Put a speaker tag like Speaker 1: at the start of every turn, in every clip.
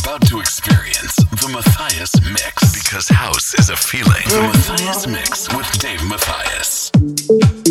Speaker 1: about to experience the Matthias Mix because house is a feeling. The Matthias Mix with Dave Matthias.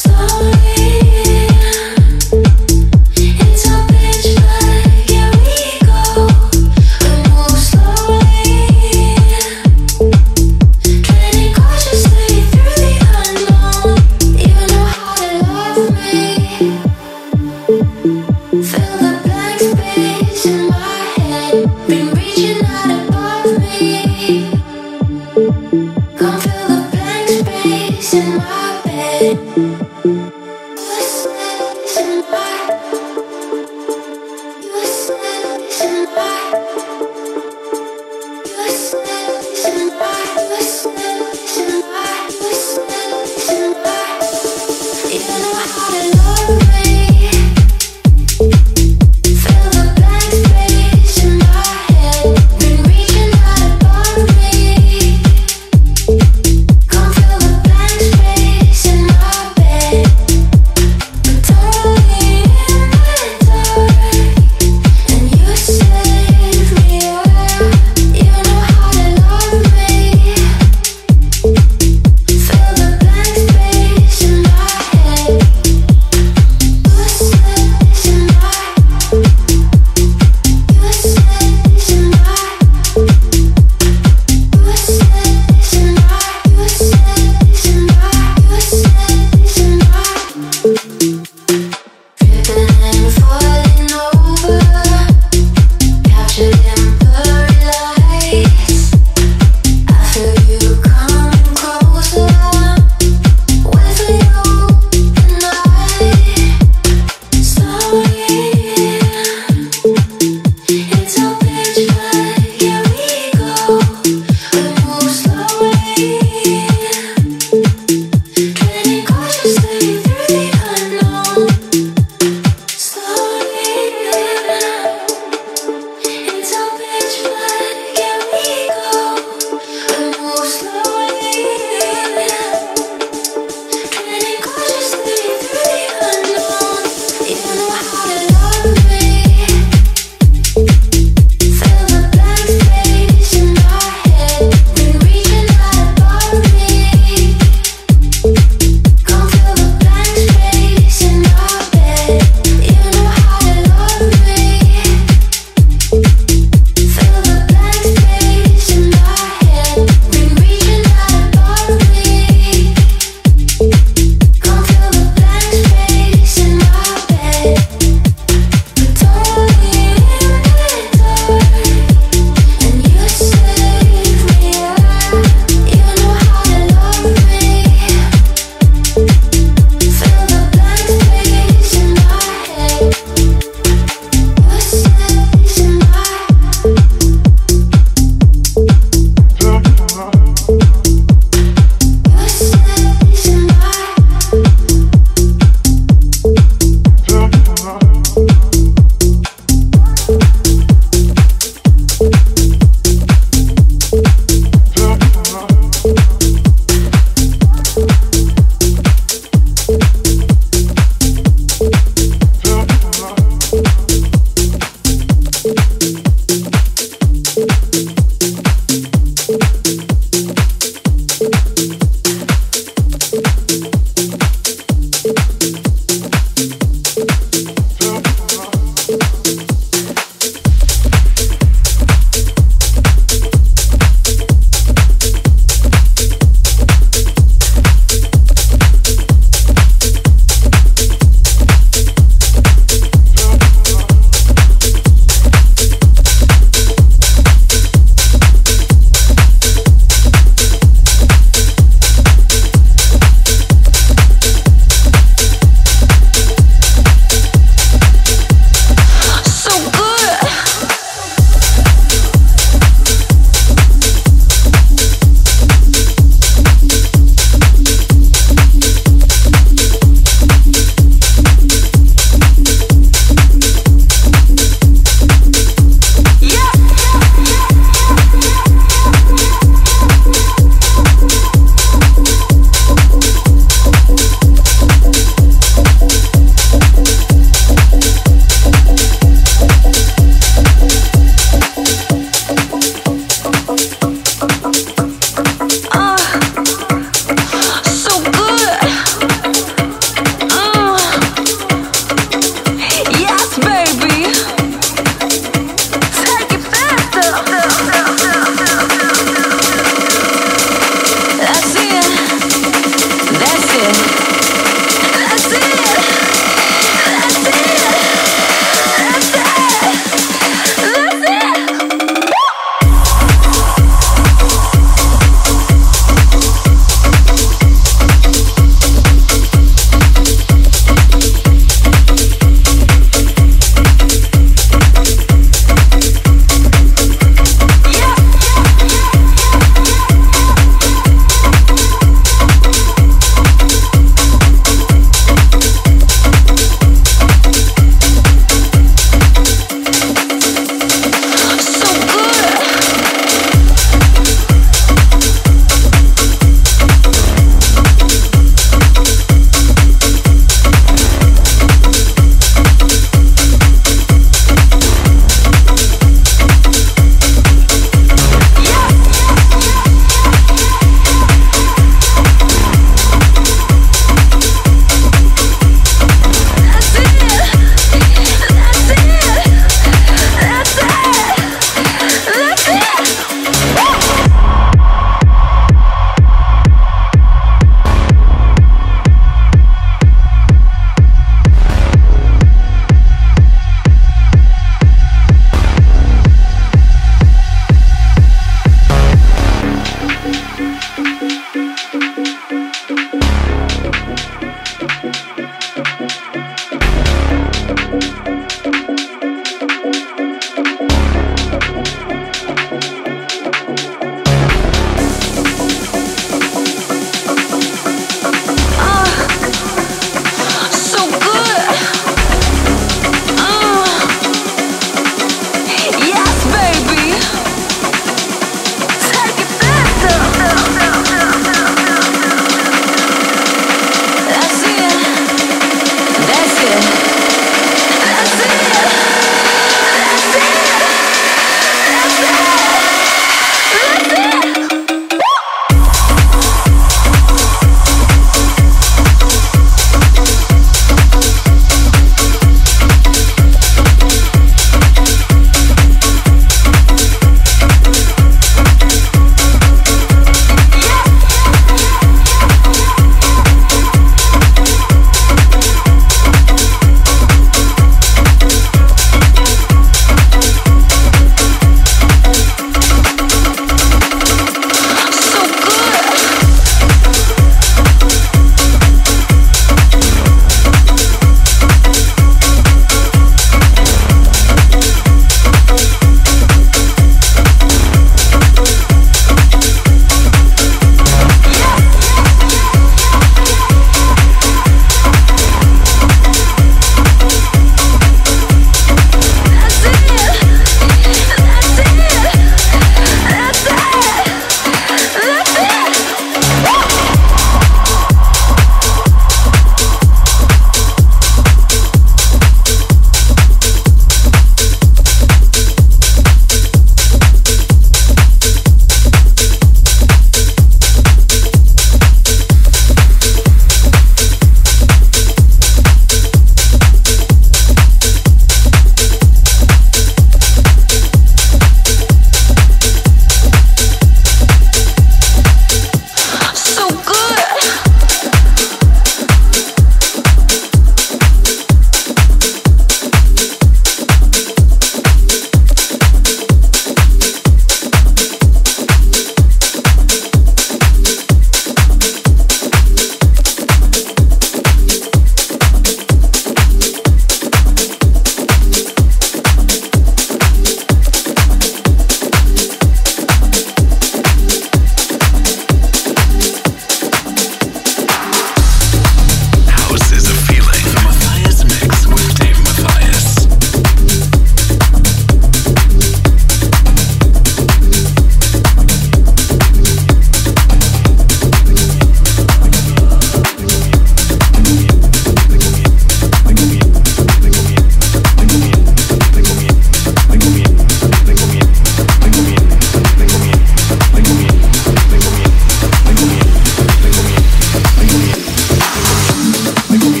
Speaker 2: Michael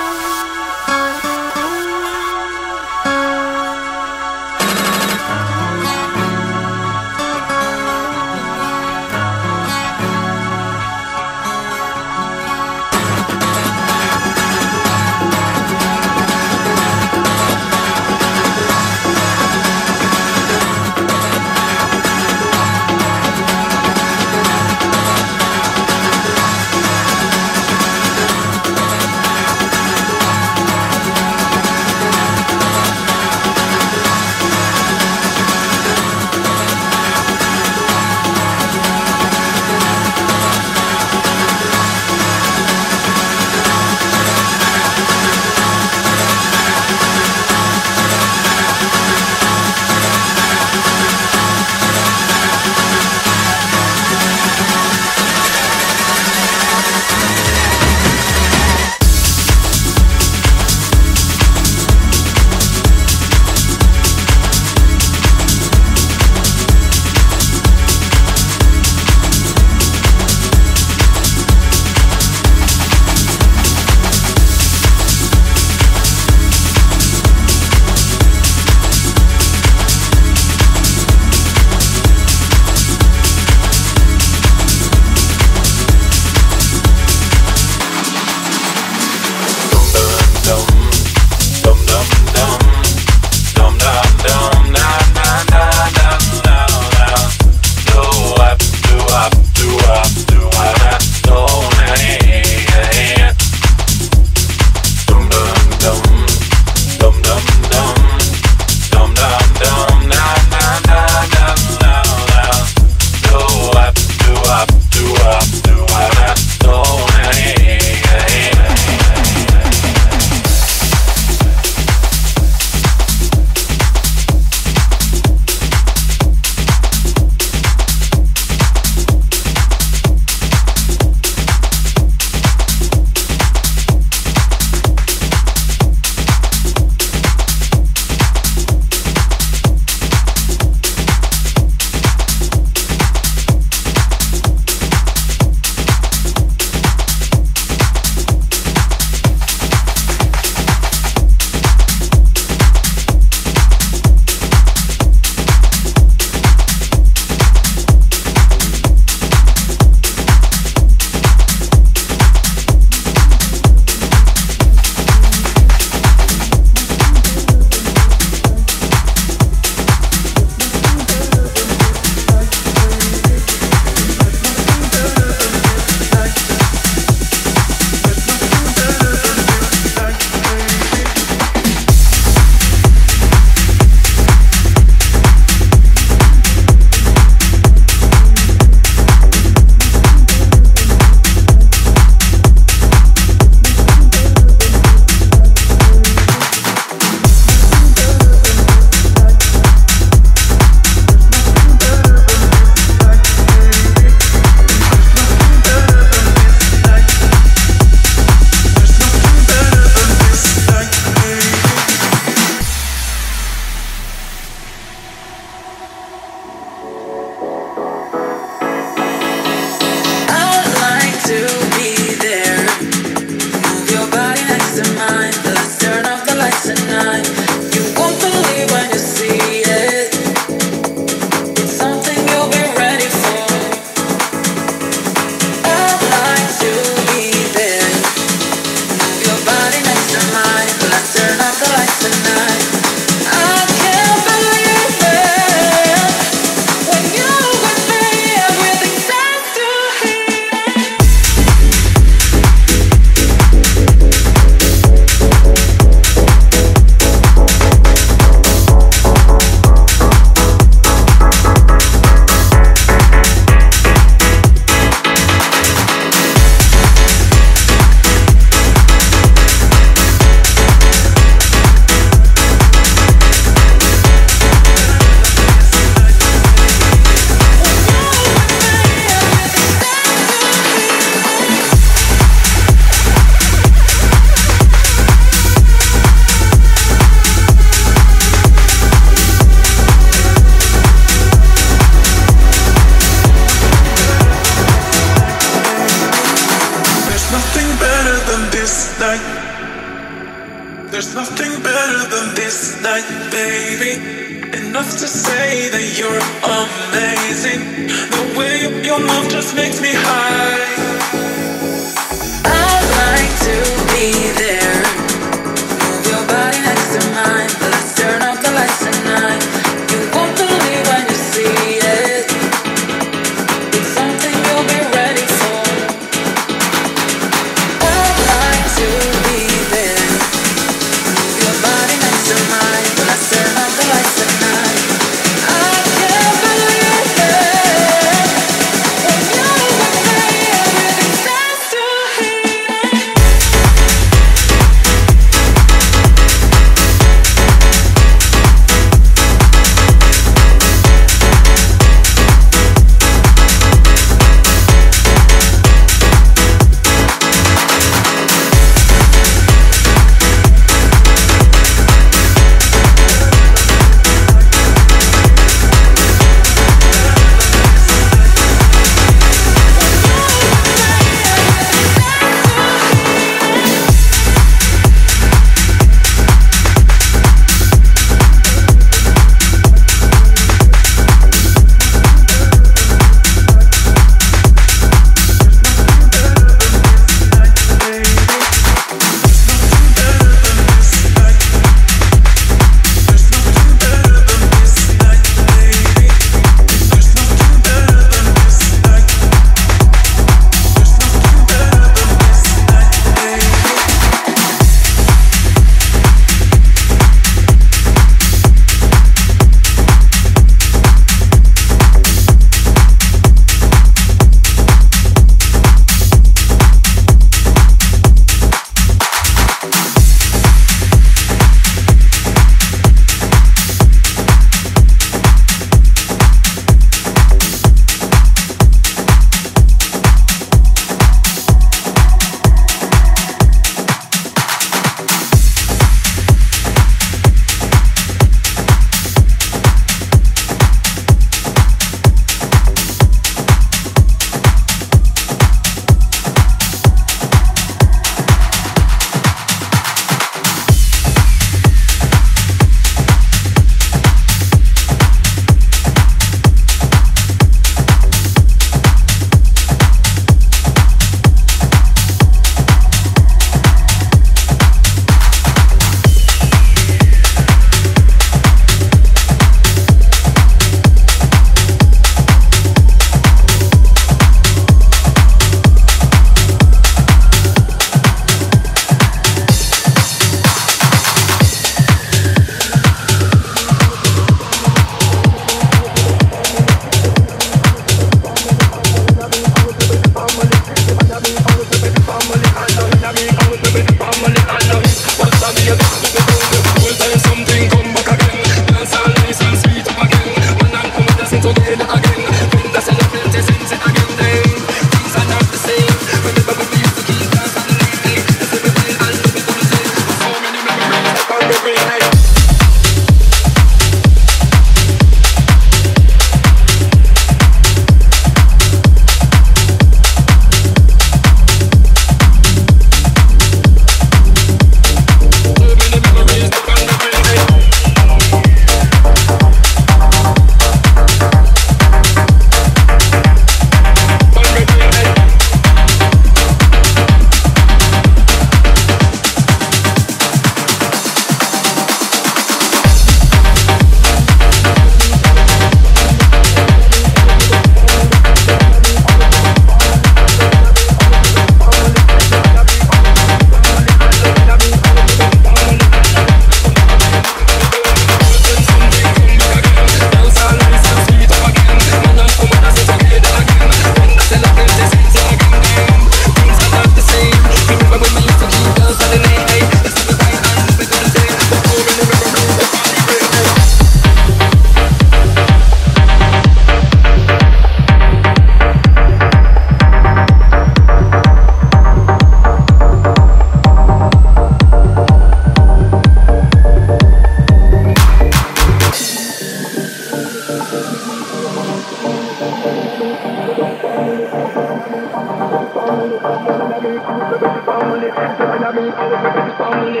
Speaker 2: Someday,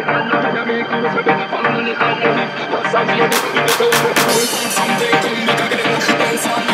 Speaker 2: come
Speaker 1: back again, dance on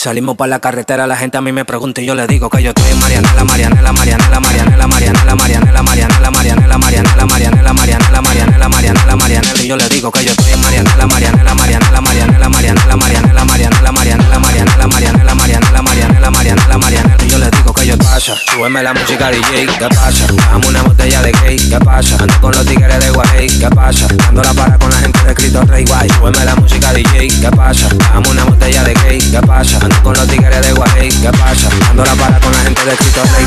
Speaker 3: Salimos para la carretera, la gente a mí me pregunta y yo le digo que yo estoy en Marianela, Marianela, Marianela, Marianela, Marianela, Marianela, Marianela, Marianela, Marianela, Marianela, Marianela, Marianela, Marianela, Marianela, y yo le digo que yo estoy en Marianela, Marianela, Marianela, Marianela, Marianela, Marianela, Marianela, Marianela, Marianela, Marianela, Marianela, Marianela, Marianela, Marianela, y yo le digo que yo pasa, súbeme la música DJ, ¿qué pasa? Dame una botella de cake, ¿qué pasa? Ando con los tigres de Guay, ¿qué pasa? Dando la para con la gente de Cristo Rey Guay, súbeme la música DJ, ¿qué pasa? Dame una botella de cake, ¿qué pasa? Con los tigres de Guay, ¿qué pasa? Ando la para con la gente de Cristo Rey.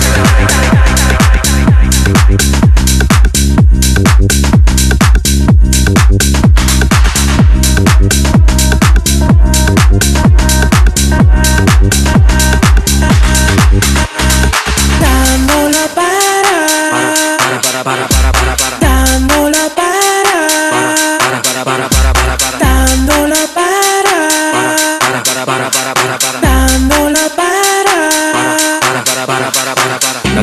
Speaker 3: para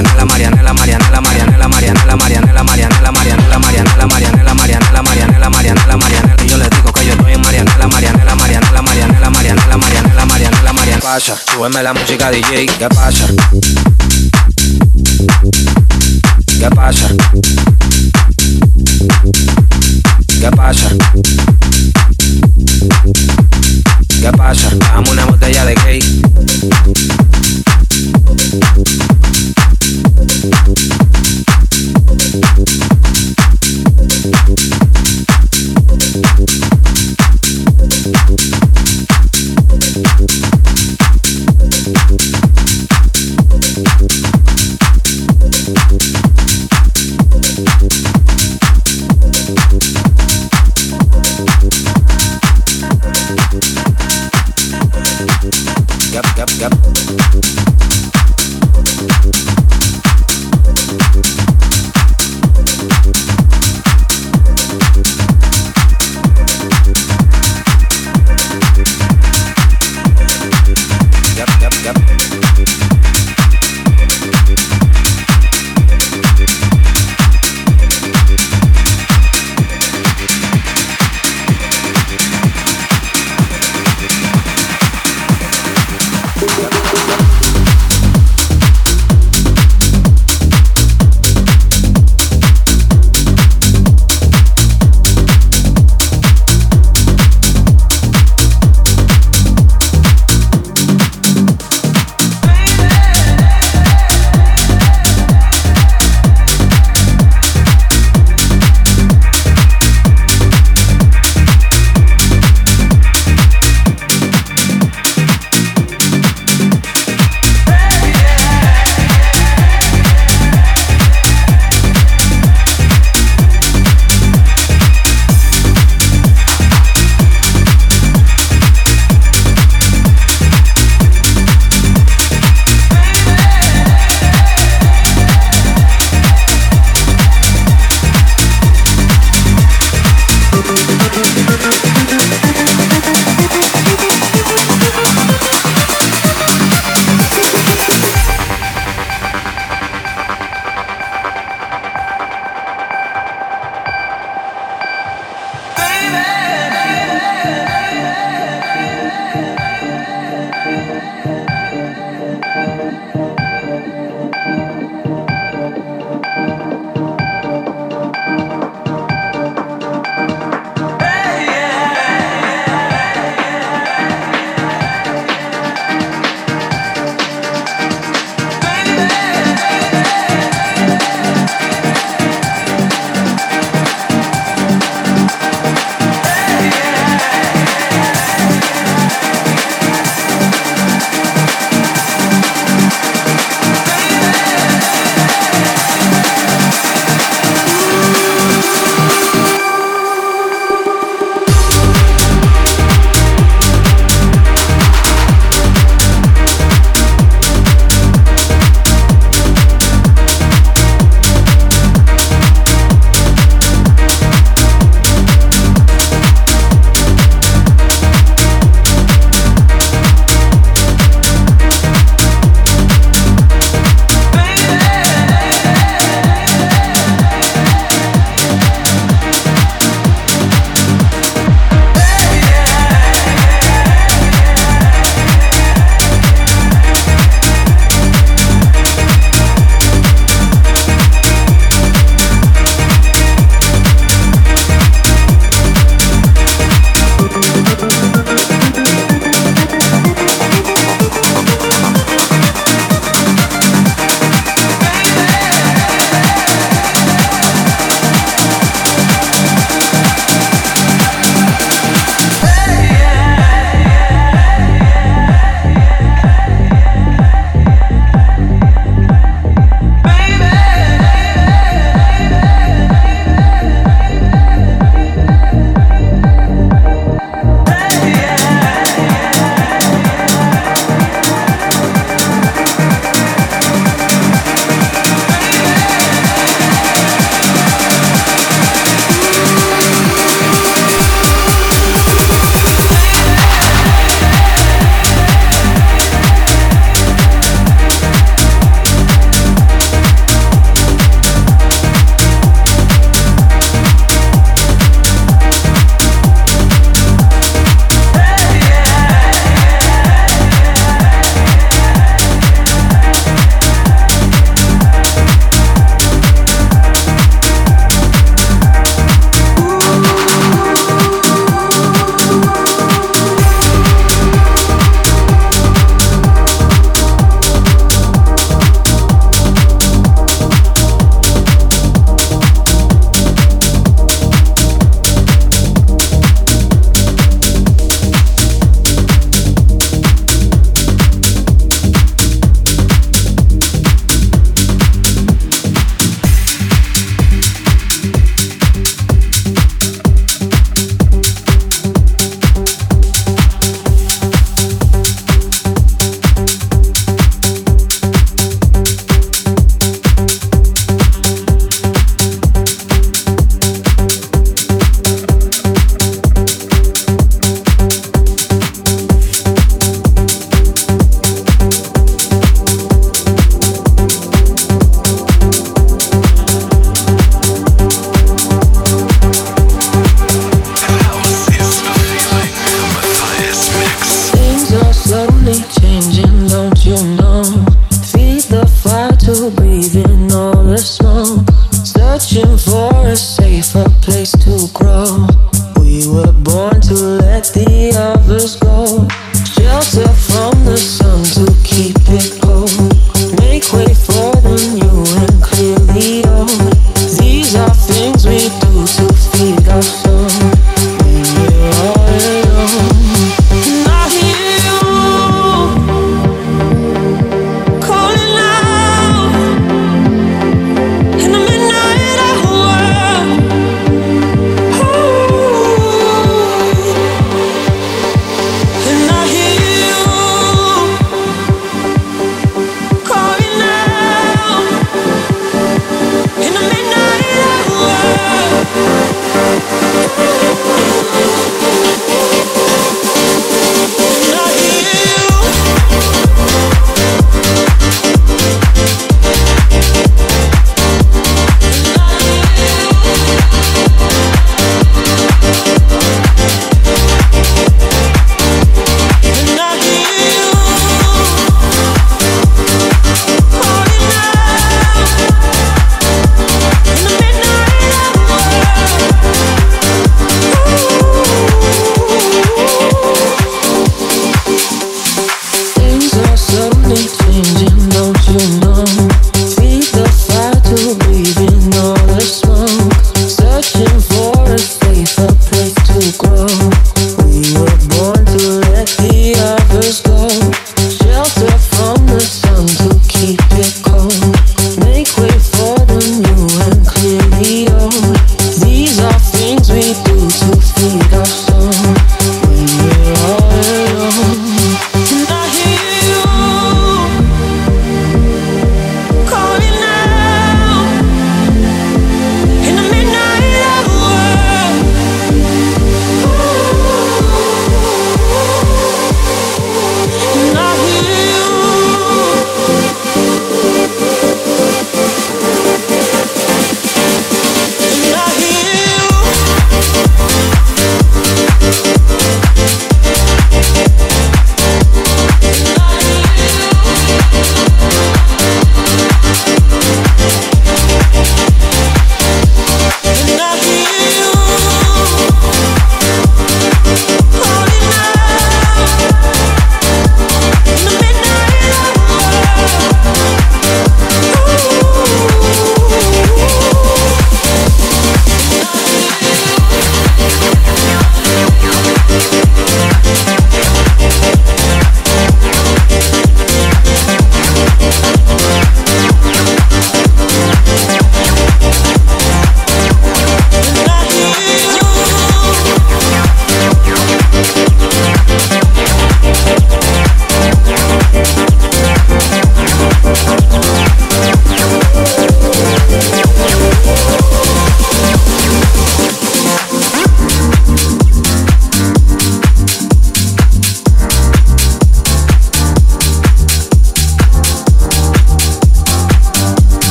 Speaker 3: Marianela, Marianela, Marianela, Marianela, Marianela, Marianela, Marianela, Marianela, Marianela, Marianela, Marianela, Marianela, Marianela, Marianela, yo le digo que yo estoy en Marianela, Marianela, Marianela, Marianela, Marianela, Marianela, Marianela, Marianela, pasa, súbeme la música DJ, ¿qué pasa? ¿Qué pasa? ¿Qué pasa? ¿Qué pasa? Dame una botella de cake.
Speaker 4: Música